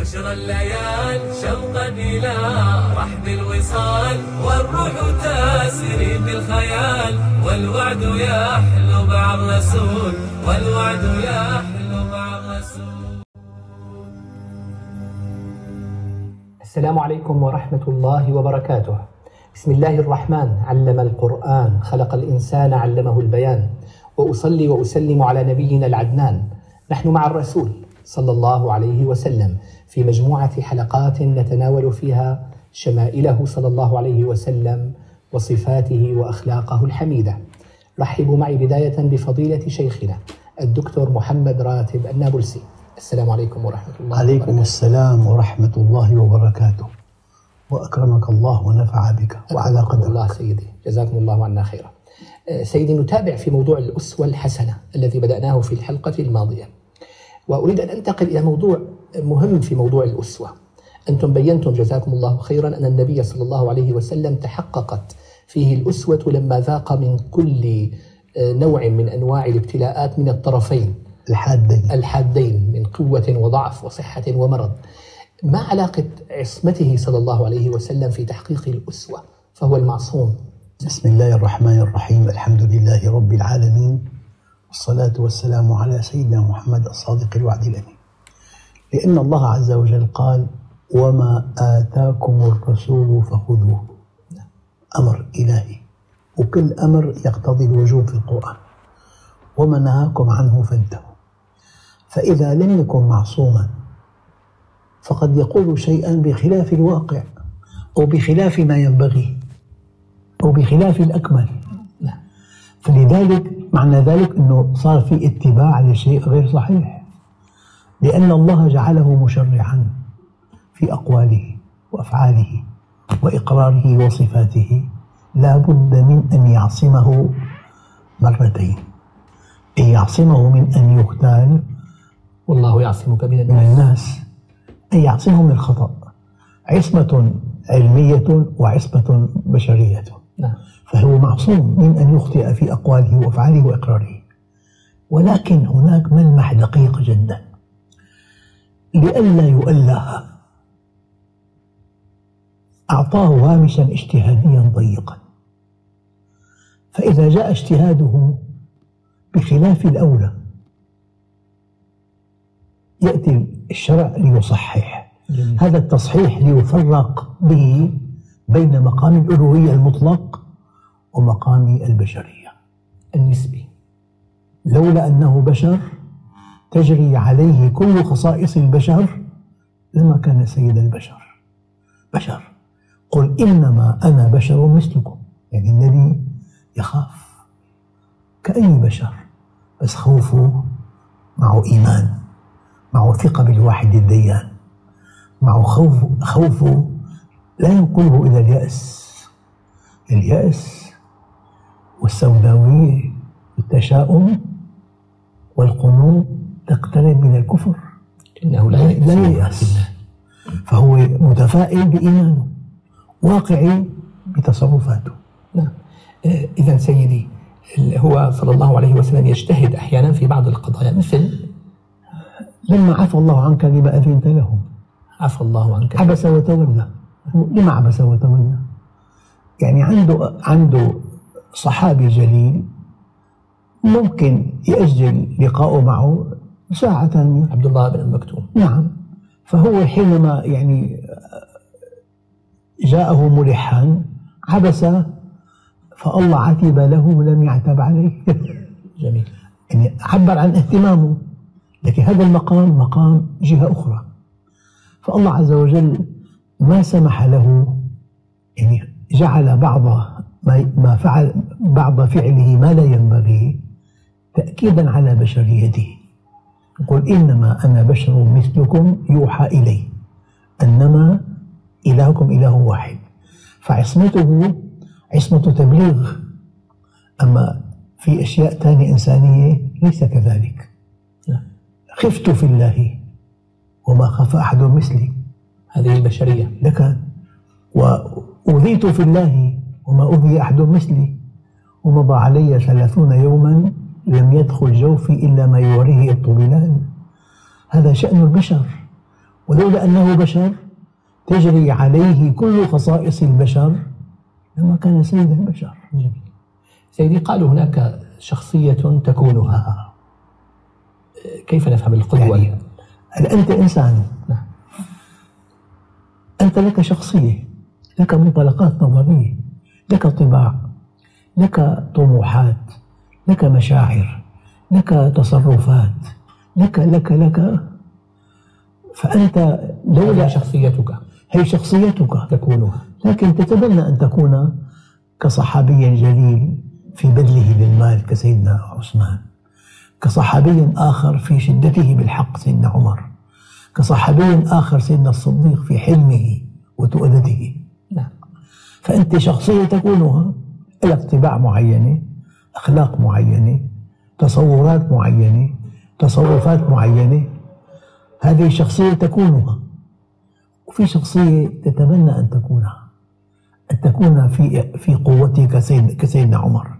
بشرى الليال شوقا إلى رحب الوصال والروح تسري بالخيال. والوعد يحلو مع الرسول والوعد يحلو مع الرسول. السلام عليكم ورحمة الله وبركاته. بسم الله الرحمن علم القرآن خلق الإنسان علمه البيان. وأصلي وأسلم على نبينا العدنان. نحن مع الرسول. صلى الله عليه وسلم في مجموعة حلقات نتناول فيها شمائله صلى الله عليه وسلم وصفاته وأخلاقه الحميدة. رحبوا معي بداية بفضيلة شيخنا الدكتور محمد راتب النابلسي. السلام عليكم ورحمة الله عليكم وبركاته. السلام ورحمة الله وبركاته وأكرمك الله ونفع بك وعلى أكرمكم الله قدرك سيدي جزاكم الله عنا خيرا سيدي نتابع في موضوع الأسوة الحسنة الذي بدأناه في الحلقة الماضية وأريد أن أنتقل إلى موضوع مهم في موضوع الأسوة. أنتم بينتم جزاكم الله خيرا أن النبي صلى الله عليه وسلم تحققت فيه الأسوة لما ذاق من كل آه، نوع من أنواع الابتلاءات من الطرفين. الحادين. الحادين من قوة وضعف وصحة ومرض. ما علاقة عصمته صلى الله عليه وسلم في تحقيق الأسوة؟ فهو المعصوم. بسم الله الرحمن الرحيم. الحمد لله رب العالمين. والصلاة والسلام على سيدنا محمد الصادق الوعد الأمين. لأن الله عز وجل قال وما آتاكم الرسول فخذوه. أمر إلهي. وكل أمر يقتضي الوجوب في القرآن. وما نهاكم عنه فانتهوا. فإذا لم يكن معصوما فقد يقول شيئا بخلاف الواقع أو بخلاف ما ينبغي أو بخلاف الأكمل. فلذلك معنى ذلك أنه صار في اتباع لشيء غير صحيح. لأن الله جعله مشرعا في أقواله وأفعاله وإقراره وصفاته. لا بد من أن يعصمه مرتين. أن يعصمه من أن يغتال والله يعصمك من من الناس. الناس. أن يعصمه من الخطأ عصمة علمية وعصمة بشرية. نعم. فهو معصوم من أن يخطئ في أقواله وأفعاله وإقراره. ولكن هناك ملمح دقيق جدا. لئلا يؤله. أعطاه هامشا اجتهاديا ضيقا. فإذا جاء اجتهاده بخلاف الأولى يأتي الشرع ليصحح. هذا التصحيح ليفرق به بين مقام الألوهية المطلق ومقام البشرية النسبي. لولا أنه بشر تجري عليه كل خصائص البشر لما كان سيد البشر. بشر. قل إنما أنا بشر مثلكم. يعني النبي يخاف. كأي بشر؟ بس خوفه معه إيمان معه ثقة بالواحد الديان معه خوف خوفه لا ينقله إلى اليأس. اليأس والسوداوية والتشاؤم والقنوط تقترب من الكفر. إنه لا ييأس. فهو متفائل بإيمانه واقعي بتصرفاته. نعم. آه، إذا سيدي هو صلى الله عليه وسلم يجتهد أحيانا في بعض القضايا مثل لما عفى الله عنك لما أذنت لهم. عفى الله عنك. عبس وتولى. لما عبس وتولى؟ يعني عنده عنده صحابي جليل ممكن يأجل لقاؤه معه ساعة. عبد الله بن مكتوم نعم. فهو حينما يعني جاءه ملحا عبس فالله عتب له ولم يعتب عليه. جميل. يعني عبر عن اهتمامه. لكن هذا المقام مقام جهة أخرى. فالله عز وجل ما سمح له يعني جعل بعض ما فعل بعض فعله ما لا ينبغي تأكيدا على بشريته. قل إنما أنا بشر مثلكم يوحى إلي. أنما إلهكم إله واحد. فعصمته عصمة تبليغ. أما في أشياء ثانية إنسانية ليس كذلك. خفت في الله وما خاف أحد مثلي. هذه البشرية. لك وأوذيت في الله وما أوذي أحد مثلي. ومضى علي ثلاثون يوما لم يدخل جوفي إلا ما يوريه الطبلان هذا شأن البشر. ولولا أنه بشر تجري عليه كل خصائص البشر. لما كان سيد البشر. جميل. سيدي قالوا هناك شخصية تكونها. كيف نفهم القدوة؟ يعني أنت إنسان؟ نعم. أنت لك شخصية لك منطلقات نظرية. لك طباع لك طموحات لك مشاعر لك تصرفات لك لك لك. فأنت لولا شخصيتك. هي شخصيتك. تكونها. لكن تتمنى أن تكون كصحابي جليل في بذله للمال كسيدنا عثمان كصحابي آخر في شدته بالحق سيدنا عمر كصحابي آخر سيدنا الصديق في حلمه وتؤدته. فأنت شخصية تكونها لك طباع معينة أخلاق معينة تصورات معينة تصرفات معينة. هذه شخصية تكونها. وفي شخصية تتمنى أن تكونها أن تكون في في قوتك كسيد كسيدنا عمر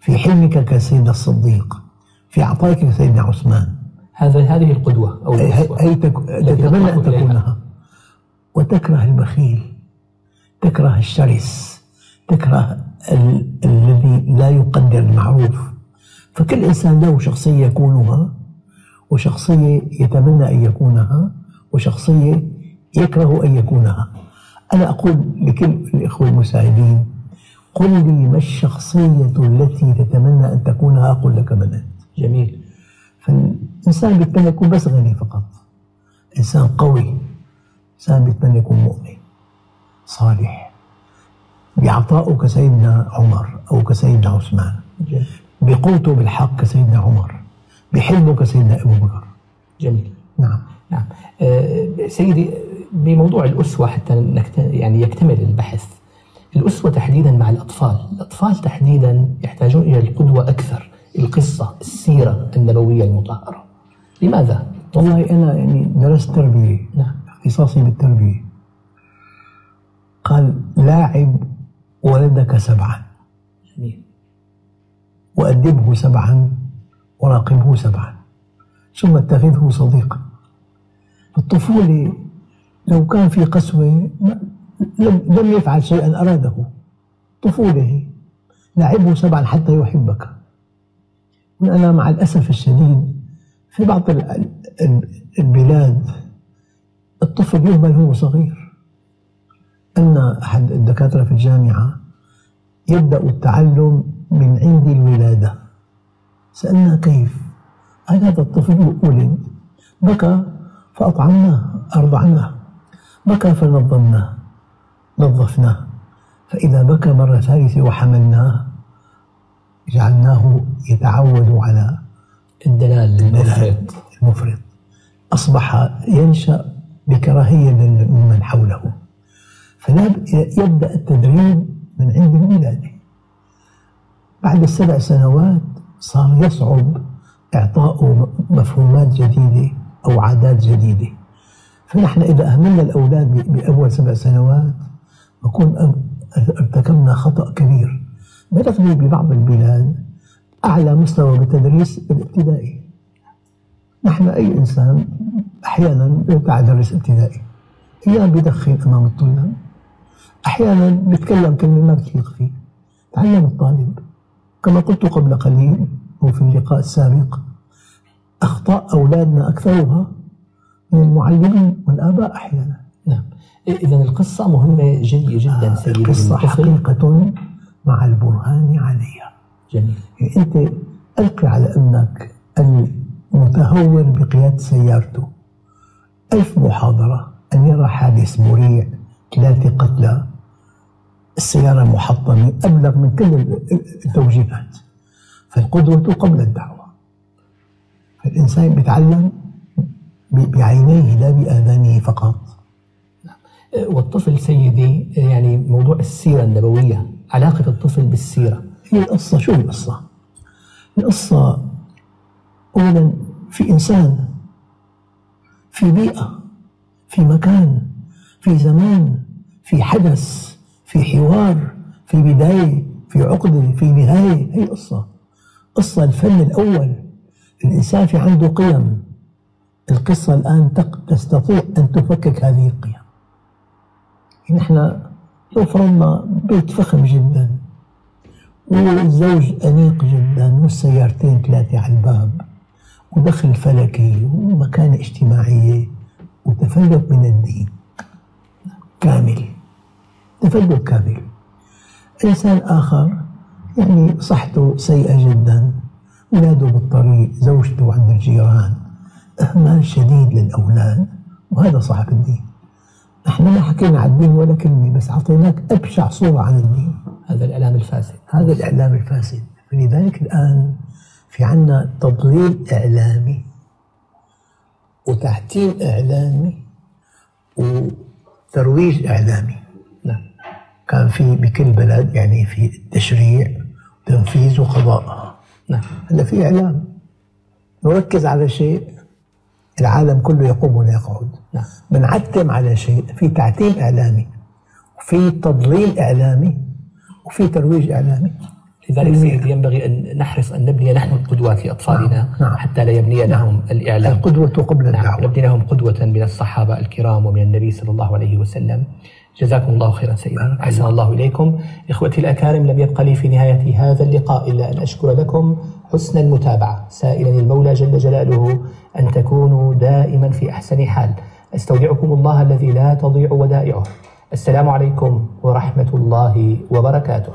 في حلمك كسيدنا الصديق في عطائك كسيدنا عثمان. هذا هذه القدوة أو هي الأسوة هي تك- التي تتمنى أن. تكونها. وتكره البخيل. تكره الشرس تكره ال- الذي لا يقدر المعروف. فكل إنسان له شخصية يكونها وشخصية يتمنى أن يكونها وشخصية يكره أن يكونها. أنا أقول لكل الإخوة المساعدين قل لي ما الشخصية التي تتمنى أن تكونها؟ أقول لك من أنت. جميل. فالإنسان بيتمنى يكون بس غني فقط. إنسان قوي إنسان بيتمنى يكون مؤمن. صالح. بعطائه كسيدنا عمر أو كسيدنا عثمان. جميل. بقوته بالحق كسيدنا عمر. بحلمه كسيدنا أبو بكر. جميل. نعم. نعم. آه، سيدي بموضوع الأسوة حتى نكت... يعني يكتمل البحث. الأسوة تحديدا مع الأطفال. الأطفال تحديدا يحتاجون إلى القدوة أكثر. القصة السيرة النبوية المطهرة. لماذا؟ والله أنا يعني درست تربية. نعم. اختصاصي بالتربية. قال لاعب ولدك سبعا. وأدبه سبعا وراقبه سبعا. ثم اتخذه صديقا. الطفولة لو كان في قسوة لم, لم يفعل شيئا أراده. طفولة لعبه سبعا حتى يحبك. أنا مع الأسف الشديد في بعض ال- ال- البلاد الطفل يهمل وهو صغير. أن أحد الدكاترة في الجامعة يبدأ التعلم من عند الولادة. سألنا كيف؟ قال هذا الطفل ولد بكى فأطعمناه أرضعناه. بكى فنظمناه نظفناه. فإذا بكى مرة ثالثة وحملناه جعلناه يتعود على الدلال المفرط. المفرط. أصبح ينشأ بكراهية ممن حوله. فلا ب- يبدأ التدريب من عند الولادة بعد السبع سنوات صار يصعب إعطاء مفهومات جديدة أو عادات جديدة. فنحن إذا أهملنا الأولاد بأول سبع سنوات نكون ارتكبنا خطأ كبير. بلغني ببعض البلاد أعلى مستوى بالتدريس الابتدائي. نحن أي إنسان أحيانا يدرس ابتدائي. أيام بيدخن أمام الطلاب. أحيانا ما بتليق فيه تعلم الطالب. كما قلت قبل قليل وفي اللقاء السابق أخطاء أولادنا أكثرها من المعلمين والآباء أحيانا. نعم. إذا القصة مهمة جدا جدا سيدي القصة. حقيقة مع البرهان عليها. جميل. يعني أنت ألقي على أنك المتهور بقيادة سيارته. ألف محاضرة أن يرى حادث مريع ثلاثة قتلى. السيارة محطمة أبلغ من كل التوجيهات. فالقدوة قبل الدعوة. فالإنسان بيتعلم بعينيه لا بآذانه فقط. والطفل سيدي يعني موضوع السيرة النبوية علاقة الطفل بالسيرة. هي القصة. شو القصة؟ القصة أولا في إنسان في بيئة في مكان في زمان في حدث. في حوار في بداية في عقدة في نهاية هي قصة. قصة الفن الأول. الإنسان في عنده قيم. القصة الآن تستطيع أن تفكك هذه القيم. نحن لو فرضنا بيت فخم جدا والزوج أنيق جدا والسيارتين ثلاثة على الباب ودخل فلكي ومكانة اجتماعية وتفلت من الدين. كامل. تفلت كامل إنسان آخر يعني صحته سيئة جدا. أولاده بالطريق زوجته عند الجيران. إهمال شديد للأولاد وهذا صاحب الدين. إحنا ما حكينا عن الدين ولا كلمة بس أعطيناك أبشع صورة عن الدين. هذا الإعلام الفاسد. هذا الإعلام الفاسد. فلذلك الآن في عنا تضليل إعلامي وتحتيم إعلامي وترويج إعلامي. كان في بكل بلد يعني في تشريع تنفيذ وقضاء. نعم. هلا في إعلام. نركز على شيء العالم كله يقوم ولا يقعد. نعم. بنعتم على شيء. في تعتيم إعلامي وفي تضليل إعلامي وفي ترويج إعلامي. لذلك سيدي ينبغي أن نحرص أن نبني نحن القدوات لأطفالنا نعم. نعم. حتى لا يبني لهم الإعلام. القدوة قبل نعم. الدعوة. نبني لهم قدوة من الصحابة الكرام ومن النبي صلى الله عليه وسلم. جزاكم الله خيرا سيدي. بارك أحسن الله إليكم. إخوتي الأكارم لم يبق لي في نهاية هذا اللقاء إلا أن أشكر لكم حسن المتابعة. سائلا المولى جل جلاله أن تكونوا دائما في أحسن حال. أستودعكم الله الذي لا تضيع ودائعه. السلام عليكم ورحمة الله وبركاته.